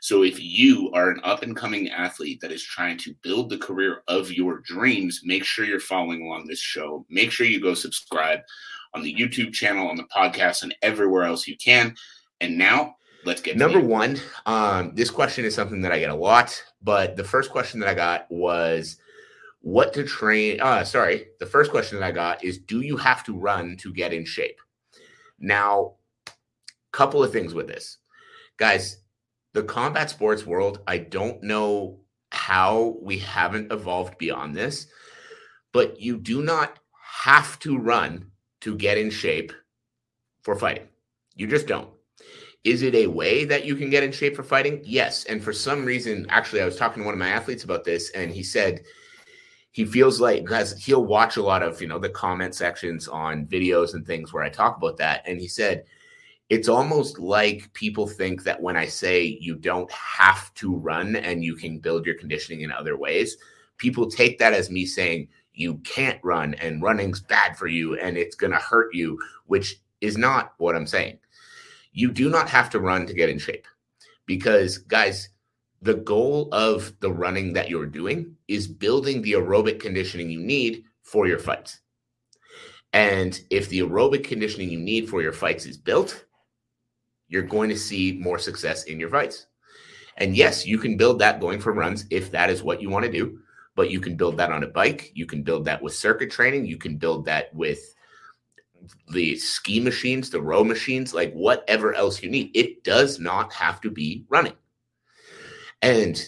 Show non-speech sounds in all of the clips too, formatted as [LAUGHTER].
So if you are an up and coming athlete that is trying to build the career of your dreams, make sure you're following along this show. Make sure you go subscribe on the YouTube channel, on the podcast, and everywhere else you can. And now let's get number one. Um, this question is something that I get a lot, but the first question that I got was what to train. Uh, sorry, the first question that I got is do you have to run to get in shape? Now, couple of things with this, guys the combat sports world, I don't know how we haven't evolved beyond this, but you do not have to run to get in shape for fighting. You just don't. Is it a way that you can get in shape for fighting? Yes. And for some reason, actually, I was talking to one of my athletes about this, and he said he feels like because he'll watch a lot of you know the comment sections on videos and things where I talk about that, and he said it's almost like people think that when I say you don't have to run and you can build your conditioning in other ways, people take that as me saying you can't run and running's bad for you and it's going to hurt you, which is not what I'm saying. You do not have to run to get in shape because, guys, the goal of the running that you're doing is building the aerobic conditioning you need for your fights. And if the aerobic conditioning you need for your fights is built, you're going to see more success in your fights. And yes, you can build that going for runs if that is what you want to do, but you can build that on a bike. You can build that with circuit training. You can build that with the ski machines, the row machines, like whatever else you need. It does not have to be running. And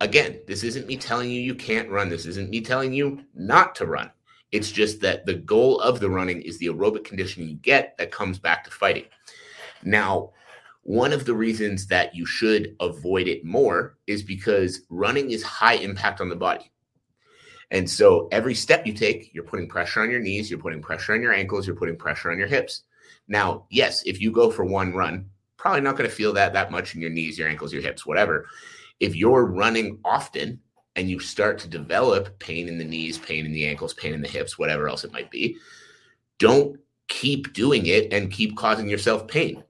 again, this isn't me telling you you can't run. This isn't me telling you not to run. It's just that the goal of the running is the aerobic conditioning you get that comes back to fighting. Now, one of the reasons that you should avoid it more is because running is high impact on the body. And so every step you take, you're putting pressure on your knees, you're putting pressure on your ankles, you're putting pressure on your hips. Now, yes, if you go for one run, probably not going to feel that that much in your knees, your ankles, your hips, whatever. If you're running often and you start to develop pain in the knees, pain in the ankles, pain in the hips, whatever else it might be, don't keep doing it and keep causing yourself pain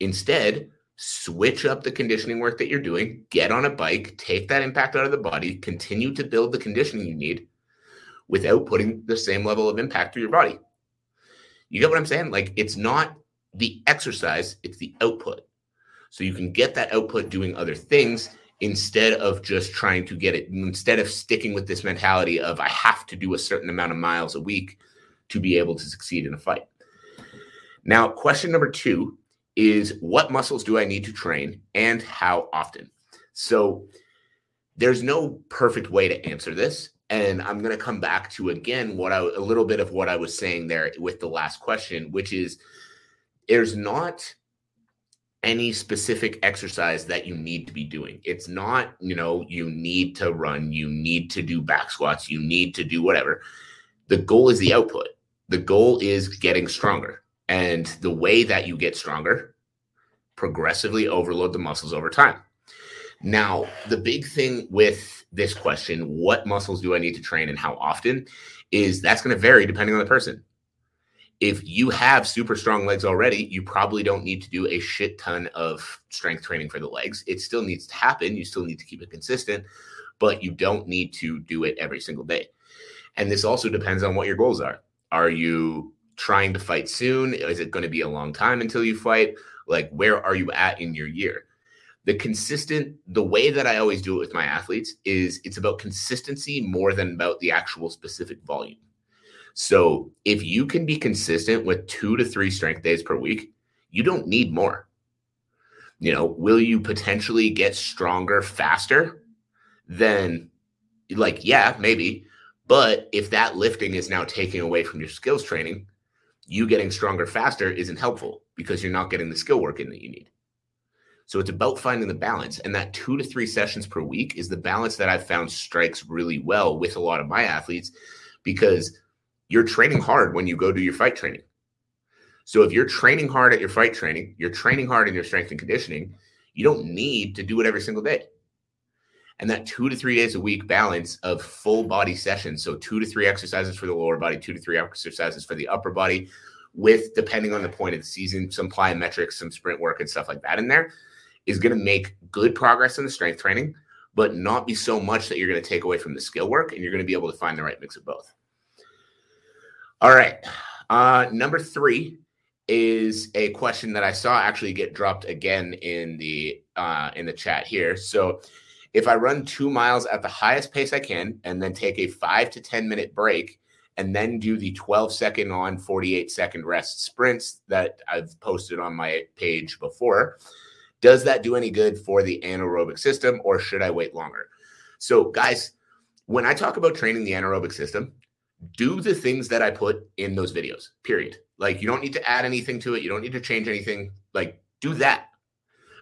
Instead, switch up the conditioning work that you're doing, get on a bike, take that impact out of the body, continue to build the conditioning you need without putting the same level of impact to your body. You get what I'm saying? Like it's not the exercise, it's the output. So you can get that output doing other things instead of just trying to get it, instead of sticking with this mentality of I have to do a certain amount of miles a week to be able to succeed in a fight. Now, question number two is what muscles do I need to train and how often? So there's no perfect way to answer this. And I'm going to come back to again what I a little bit of what I was saying there with the last question, which is there's not any specific exercise that you need to be doing. It's not, you know, you need to run, you need to do back squats, you need to do whatever. The goal is the output. The goal is getting stronger. And the way that you get stronger, progressively overload the muscles over time. Now, the big thing with this question, what muscles do I need to train and how often, is that's going to vary depending on the person. If you have super strong legs already, you probably don't need to do a shit ton of strength training for the legs. It still needs to happen. You still need to keep it consistent, but you don't need to do it every single day. And this also depends on what your goals are. Are you trying to fight soon? Is it going to be a long time until you fight? Like, where are you at in your year? The consistent, the way that I always do it with my athletes is it's about consistency more than about the actual specific volume. So if you can be consistent with two to three strength days per week, you don't need more. You know, will you potentially get stronger faster? Then, like, yeah, maybe. But if that lifting is now taking away from your skills training, you getting stronger faster isn't helpful because you're not getting the skill work in that you need. So it's about finding the balance. And that two to three sessions per week is the balance that I've found strikes really well with a lot of my athletes because you're training hard when you go do your fight training. So if you're training hard at your fight training, you're training hard in your strength and conditioning, you don't need to do it every single day. And that two to three days a week balance of full body sessions. So two to three exercises for the lower body, two to three exercises for the upper body, with depending on the point of the season, some plyometrics, some sprint work, and stuff like that in there is going to make good progress in the strength training, but not be so much that you're going to take away from the skill work and you're going to be able to find the right mix of both. All right. Uh, number three is a question that I saw actually get dropped again in the uh, in the chat here. So, if I run two miles at the highest pace I can, and then take a five to ten minute break, and then do the 12 second on 48 second rest sprints that I've posted on my page before, does that do any good for the anaerobic system, or should I wait longer? So, guys, when I talk about training the anaerobic system, do the things that I put in those videos, period. Like, you don't need to add anything to it. You don't need to change anything. Like, do that.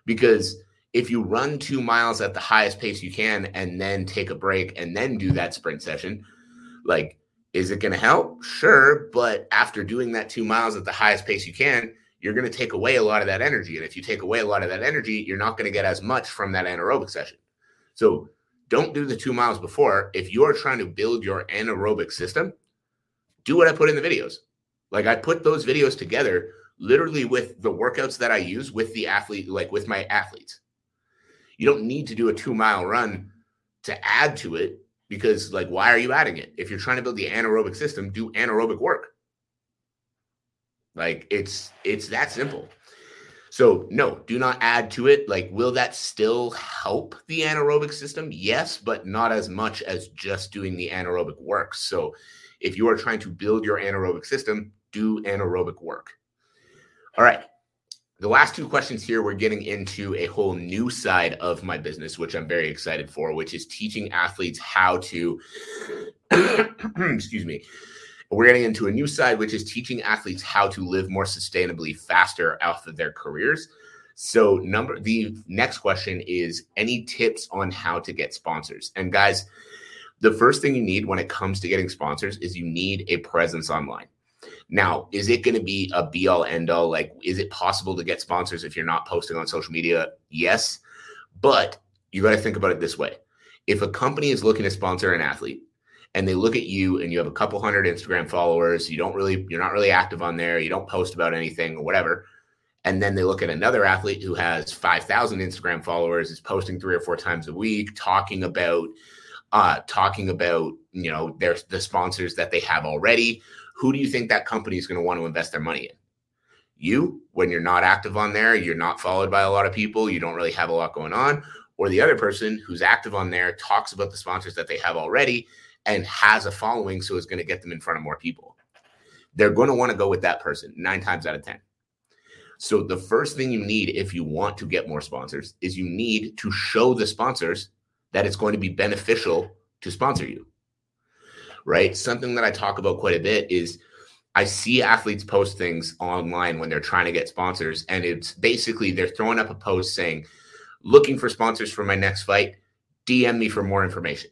Because if you run two miles at the highest pace you can and then take a break and then do that sprint session, like, is it going to help? Sure. But after doing that two miles at the highest pace you can, you're going to take away a lot of that energy. And if you take away a lot of that energy, you're not going to get as much from that anaerobic session. So don't do the two miles before. If you're trying to build your anaerobic system, do what I put in the videos. Like I put those videos together literally with the workouts that I use with the athlete, like with my athletes. You don't need to do a two mile run to add to it because, like, why are you adding it? If you're trying to build the anaerobic system, do anaerobic work. Like it's it's that simple. So no, do not add to it. Like, will that still help the anaerobic system? Yes, but not as much as just doing the anaerobic work. So if you are trying to build your anaerobic system, do anaerobic work. All right. The last two questions here, we're getting into a whole new side of my business, which I'm very excited for, which is teaching athletes how to, [CLEARS THROAT] excuse me, we're getting into a new side, which is teaching athletes how to live more sustainably faster off of their careers. So, number the next question is any tips on how to get sponsors? And guys, the first thing you need when it comes to getting sponsors is you need a presence online. Now, is it going to be a be all end all? Like, is it possible to get sponsors if you're not posting on social media? Yes. But you got to think about it this way if a company is looking to sponsor an athlete, and they look at you and you have a couple hundred Instagram followers, you don't really, you're not really active on there, you don't post about anything or whatever. And then they look at another athlete who has 5,000 Instagram followers, is posting three or four times a week, talking about, uh, talking about, you know, their the sponsors that they have already. Who do you think that company is going to want to invest their money in? You, when you're not active on there, you're not followed by a lot of people, you don't really have a lot going on, or the other person who's active on there talks about the sponsors that they have already and has a following, so it's going to get them in front of more people. They're going to want to go with that person nine times out of 10. So, the first thing you need if you want to get more sponsors is you need to show the sponsors that it's going to be beneficial to sponsor you. Right? Something that I talk about quite a bit is I see athletes post things online when they're trying to get sponsors, and it's basically they're throwing up a post saying, looking for sponsors for my next fight, DM me for more information.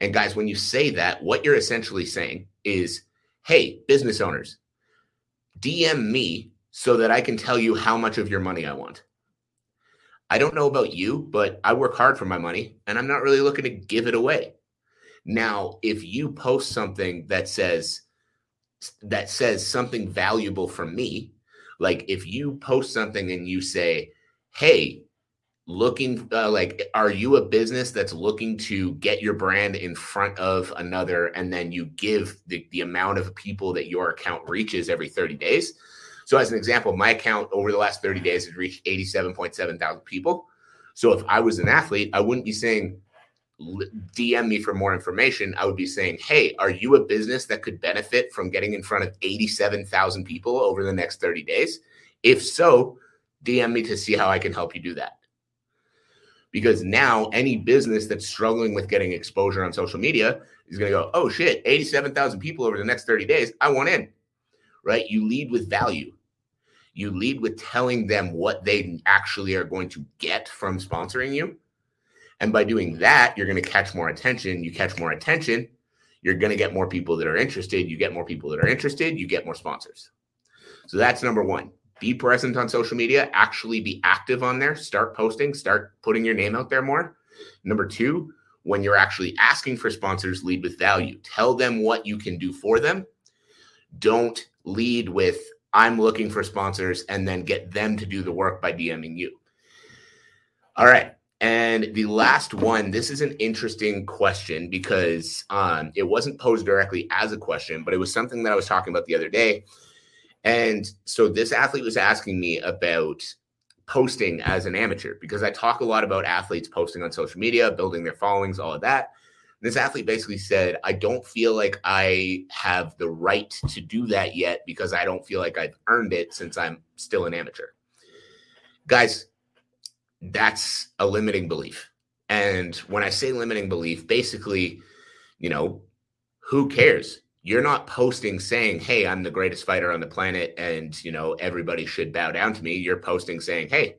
And guys, when you say that, what you're essentially saying is, hey, business owners, DM me so that I can tell you how much of your money I want. I don't know about you, but I work hard for my money and I'm not really looking to give it away. Now, if you post something that says that says something valuable for me, like if you post something and you say, "Hey, looking uh, like are you a business that's looking to get your brand in front of another and then you give the, the amount of people that your account reaches every 30 days? So as an example my account over the last 30 days has reached 87.7 thousand people. So if i was an athlete i wouldn't be saying dm me for more information i would be saying hey are you a business that could benefit from getting in front of 87,000 people over the next 30 days if so dm me to see how i can help you do that because now any business that's struggling with getting exposure on social media is going to go, oh shit, 87,000 people over the next 30 days. I want in, right? You lead with value. You lead with telling them what they actually are going to get from sponsoring you. And by doing that, you're going to catch more attention. You catch more attention, you're going to get more people that are interested. You get more people that are interested, you get more sponsors. So that's number one. Be present on social media, actually be active on there, start posting, start putting your name out there more. Number two, when you're actually asking for sponsors, lead with value. Tell them what you can do for them. Don't lead with, I'm looking for sponsors, and then get them to do the work by DMing you. All right. And the last one, this is an interesting question because um, it wasn't posed directly as a question, but it was something that I was talking about the other day. And so this athlete was asking me about posting as an amateur because I talk a lot about athletes posting on social media, building their followings, all of that. And this athlete basically said, I don't feel like I have the right to do that yet because I don't feel like I've earned it since I'm still an amateur. Guys, that's a limiting belief. And when I say limiting belief, basically, you know, who cares? You're not posting saying, "Hey, I'm the greatest fighter on the planet and, you know, everybody should bow down to me." You're posting saying, "Hey,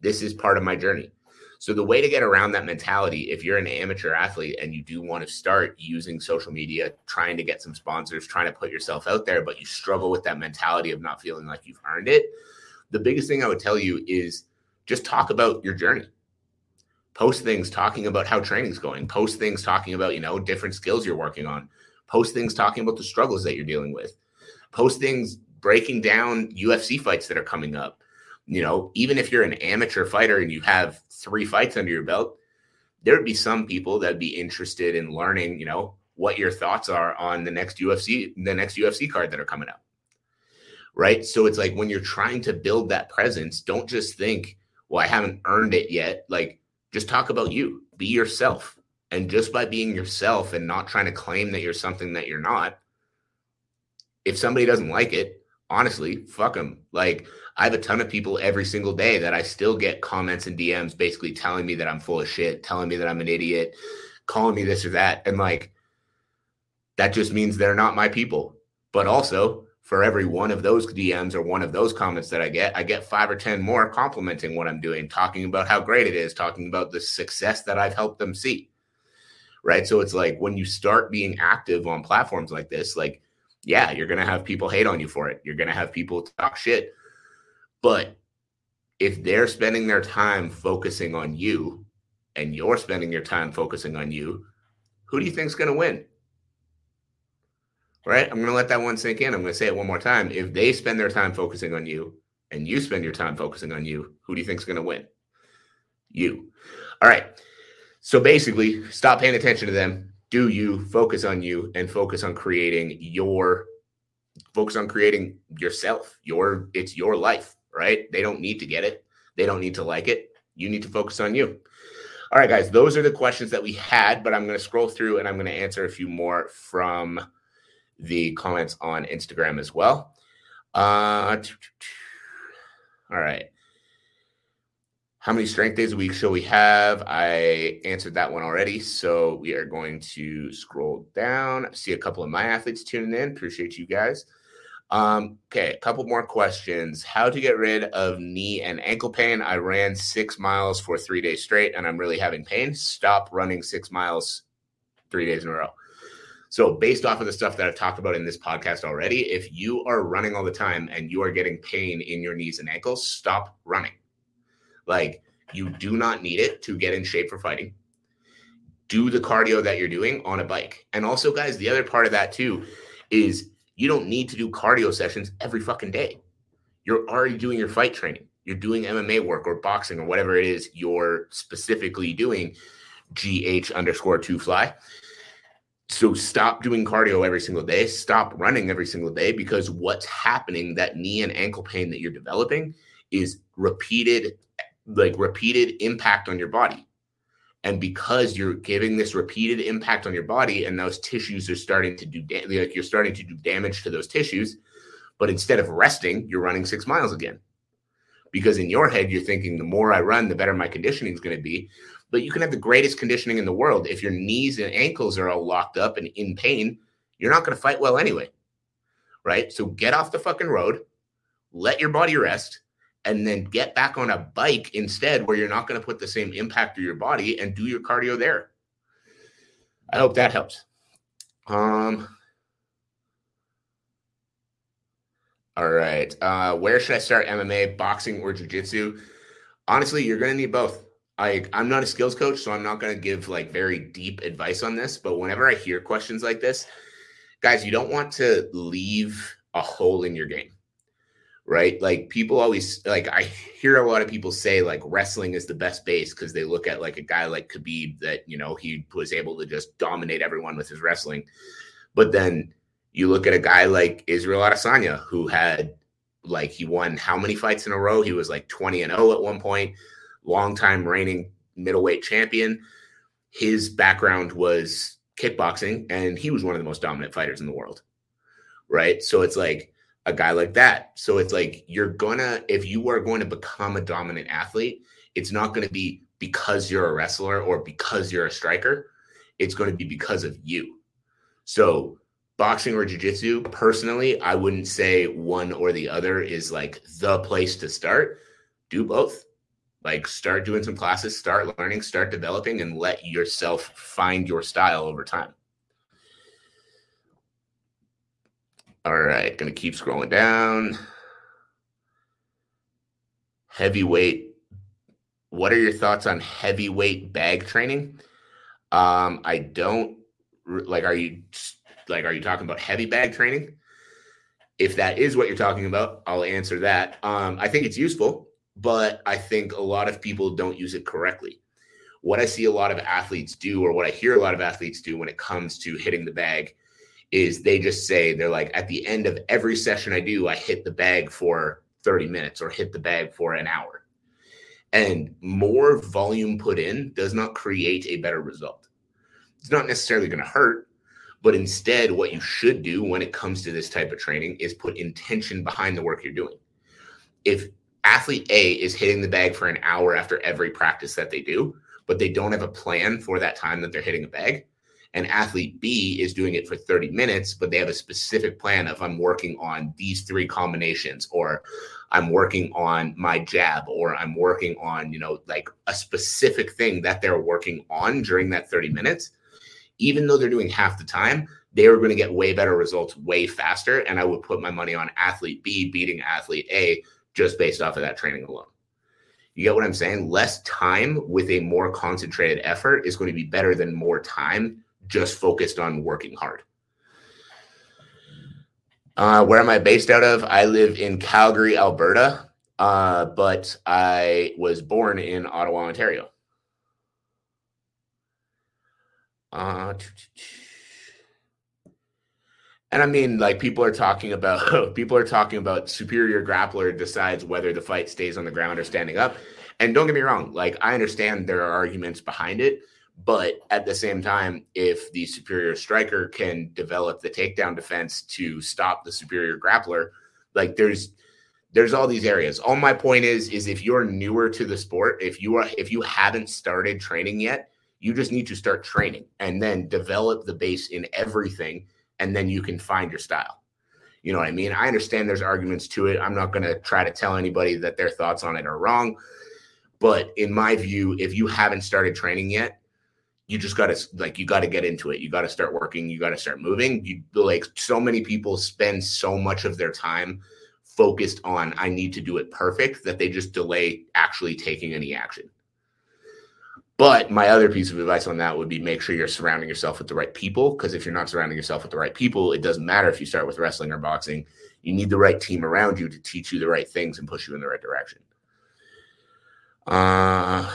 this is part of my journey." So the way to get around that mentality, if you're an amateur athlete and you do want to start using social media, trying to get some sponsors, trying to put yourself out there, but you struggle with that mentality of not feeling like you've earned it, the biggest thing I would tell you is just talk about your journey. Post things talking about how training's going. Post things talking about you know different skills you're working on. Post things talking about the struggles that you're dealing with. Post things breaking down ufc fights that are coming up. You know even if you're an amateur fighter and you have three fights under your belt there would be some people that'd be interested in learning you know what your thoughts are on the next ufc the next ufc card that are coming up. Right? So it's like when you're trying to build that presence don't just think well, I haven't earned it yet. Like, just talk about you, be yourself. And just by being yourself and not trying to claim that you're something that you're not, if somebody doesn't like it, honestly, fuck them. Like, I have a ton of people every single day that I still get comments and DMs basically telling me that I'm full of shit, telling me that I'm an idiot, calling me this or that. And like, that just means they're not my people. But also, for every one of those DMs or one of those comments that I get, I get five or 10 more complimenting what I'm doing, talking about how great it is, talking about the success that I've helped them see. Right. So it's like when you start being active on platforms like this, like, yeah, you're going to have people hate on you for it. You're going to have people talk shit. But if they're spending their time focusing on you and you're spending your time focusing on you, who do you think's going to win? Right? I'm going to let that one sink in. I'm going to say it one more time. If they spend their time focusing on you and you spend your time focusing on you, who do you think is going to win? You. All right. So basically, stop paying attention to them. Do you focus on you and focus on creating your focus on creating yourself. Your it's your life, right? They don't need to get it. They don't need to like it. You need to focus on you. All right, guys, those are the questions that we had, but I'm going to scroll through and I'm going to answer a few more from the comments on Instagram as well. Uh, all right. How many strength days a week shall we have? I answered that one already. So we are going to scroll down. see a couple of my athletes tuning in. Appreciate you guys. Um, okay, a couple more questions. How to get rid of knee and ankle pain? I ran six miles for three days straight and I'm really having pain. Stop running six miles three days in a row. So, based off of the stuff that I've talked about in this podcast already, if you are running all the time and you are getting pain in your knees and ankles, stop running. Like, you do not need it to get in shape for fighting. Do the cardio that you're doing on a bike. And also, guys, the other part of that too is you don't need to do cardio sessions every fucking day. You're already doing your fight training. You're doing MMA work or boxing or whatever it is you're specifically doing. GH underscore two fly so stop doing cardio every single day. Stop running every single day because what's happening that knee and ankle pain that you're developing is repeated like repeated impact on your body. And because you're giving this repeated impact on your body and those tissues are starting to do da- like you're starting to do damage to those tissues but instead of resting you're running six miles again. Because in your head you're thinking the more i run the better my conditioning is going to be but you can have the greatest conditioning in the world. If your knees and ankles are all locked up and in pain, you're not going to fight well anyway. Right. So get off the fucking road, let your body rest, and then get back on a bike instead, where you're not going to put the same impact to your body and do your cardio there. I hope that helps. Um. All right. Uh, where should I start MMA, boxing, or jujitsu? Honestly, you're going to need both. I, I'm not a skills coach, so I'm not going to give like very deep advice on this. But whenever I hear questions like this, guys, you don't want to leave a hole in your game, right? Like people always like I hear a lot of people say like wrestling is the best base because they look at like a guy like Khabib that you know he was able to just dominate everyone with his wrestling, but then you look at a guy like Israel Adesanya who had like he won how many fights in a row? He was like 20 and 0 at one point, longtime reigning middleweight champion. His background was kickboxing and he was one of the most dominant fighters in the world. Right? So it's like a guy like that. So it's like you're gonna if you are going to become a dominant athlete, it's not going to be because you're a wrestler or because you're a striker. It's going to be because of you. So boxing or jiu-jitsu personally i wouldn't say one or the other is like the place to start do both like start doing some classes start learning start developing and let yourself find your style over time all right gonna keep scrolling down heavyweight what are your thoughts on heavyweight bag training um i don't like are you like, are you talking about heavy bag training? If that is what you're talking about, I'll answer that. Um, I think it's useful, but I think a lot of people don't use it correctly. What I see a lot of athletes do, or what I hear a lot of athletes do when it comes to hitting the bag, is they just say, they're like, at the end of every session I do, I hit the bag for 30 minutes or hit the bag for an hour. And more volume put in does not create a better result. It's not necessarily going to hurt, but instead, what you should do when it comes to this type of training is put intention behind the work you're doing. If athlete A is hitting the bag for an hour after every practice that they do, but they don't have a plan for that time that they're hitting a bag, and athlete B is doing it for 30 minutes, but they have a specific plan of I'm working on these three combinations, or I'm working on my jab, or I'm working on, you know, like a specific thing that they're working on during that 30 minutes even though they're doing half the time, they are going to get way better results way faster. And I would put my money on athlete B beating athlete A just based off of that training alone. You get what I'm saying? Less time with a more concentrated effort is going to be better than more time just focused on working hard. Uh, where am I based out of? I live in Calgary, Alberta, uh, but I was born in Ottawa, Ontario. Uh, and I mean, like people are talking about [LAUGHS] people are talking about superior grappler decides whether the fight stays on the ground or standing up. And don't get me wrong, like I understand there are arguments behind it, but at the same time, if the superior striker can develop the takedown defense to stop the superior grappler, like there's there's all these areas. All my point is is if you're newer to the sport, if you are if you haven't started training yet, you just need to start training and then develop the base in everything, and then you can find your style. You know what I mean? I understand there's arguments to it. I'm not going to try to tell anybody that their thoughts on it are wrong. But in my view, if you haven't started training yet, you just got to like you got to get into it. You got to start working. You got to start moving. You like so many people spend so much of their time focused on I need to do it perfect that they just delay actually taking any action. But my other piece of advice on that would be make sure you're surrounding yourself with the right people. Because if you're not surrounding yourself with the right people, it doesn't matter if you start with wrestling or boxing. You need the right team around you to teach you the right things and push you in the right direction. Uh,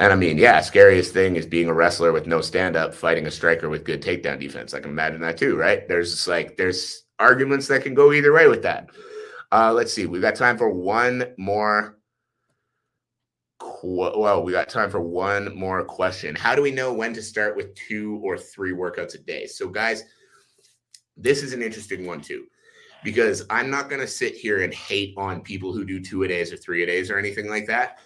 and I mean, yeah, scariest thing is being a wrestler with no stand up, fighting a striker with good takedown defense. I can imagine that too, right? There's like, there's arguments that can go either way with that. Uh, let's see. We've got time for one more well, we got time for one more question. How do we know when to start with two or three workouts a day? So, guys, this is an interesting one too, because I'm not going to sit here and hate on people who do two a days or three a days or anything like that.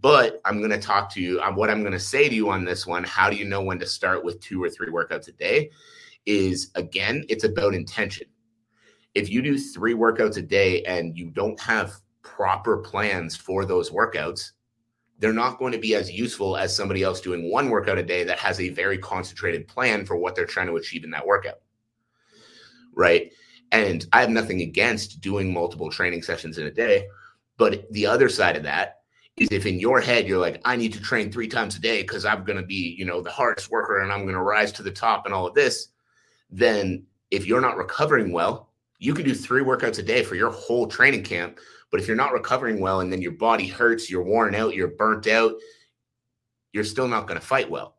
But I'm going to talk to you. Um, what I'm going to say to you on this one, how do you know when to start with two or three workouts a day? Is again, it's about intention. If you do three workouts a day and you don't have proper plans for those workouts, they're not going to be as useful as somebody else doing one workout a day that has a very concentrated plan for what they're trying to achieve in that workout. Right. And I have nothing against doing multiple training sessions in a day. But the other side of that is if in your head you're like, I need to train three times a day because I'm going to be, you know, the hardest worker and I'm going to rise to the top and all of this, then if you're not recovering well, you can do three workouts a day for your whole training camp. But if you're not recovering well and then your body hurts, you're worn out, you're burnt out, you're still not going to fight well.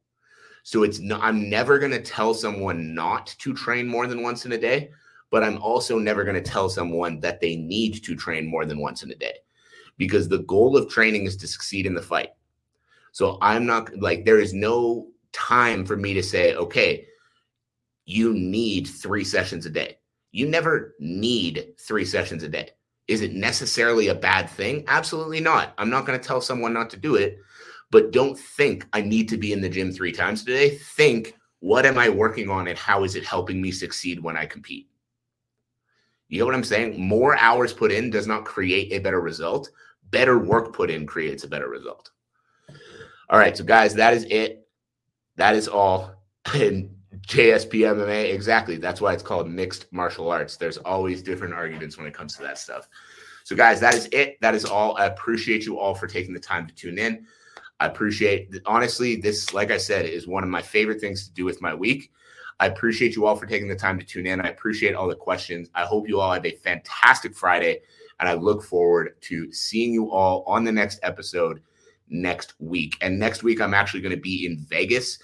So it's not, I'm never going to tell someone not to train more than once in a day, but I'm also never going to tell someone that they need to train more than once in a day because the goal of training is to succeed in the fight. So I'm not like, there is no time for me to say, okay, you need three sessions a day. You never need three sessions a day. Is it necessarily a bad thing? Absolutely not. I'm not going to tell someone not to do it, but don't think I need to be in the gym three times today. Think, what am I working on and how is it helping me succeed when I compete? You know what I'm saying? More hours put in does not create a better result. Better work put in creates a better result. All right, so guys, that is it. That is all. [LAUGHS] And JSP MMA, exactly. That's why it's called mixed martial arts. There's always different arguments when it comes to that stuff. So, guys, that is it. That is all. I appreciate you all for taking the time to tune in. I appreciate, honestly, this, like I said, is one of my favorite things to do with my week. I appreciate you all for taking the time to tune in. I appreciate all the questions. I hope you all have a fantastic Friday, and I look forward to seeing you all on the next episode next week. And next week, I'm actually going to be in Vegas.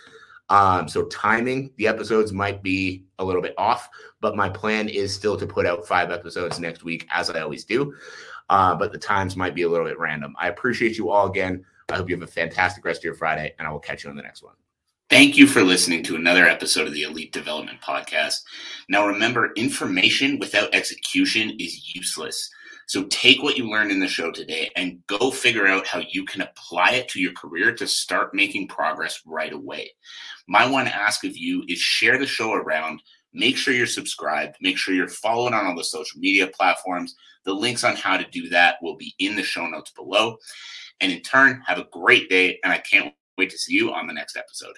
Um, so timing, the episodes might be a little bit off, but my plan is still to put out five episodes next week, as I always do. Uh, but the times might be a little bit random. I appreciate you all again. I hope you have a fantastic rest of your Friday, and I will catch you on the next one. Thank you for listening to another episode of the Elite Development Podcast. Now, remember, information without execution is useless. So take what you learned in the show today and go figure out how you can apply it to your career to start making progress right away. My one ask of you is share the show around. Make sure you're subscribed. Make sure you're following on all the social media platforms. The links on how to do that will be in the show notes below. And in turn, have a great day. And I can't wait to see you on the next episode.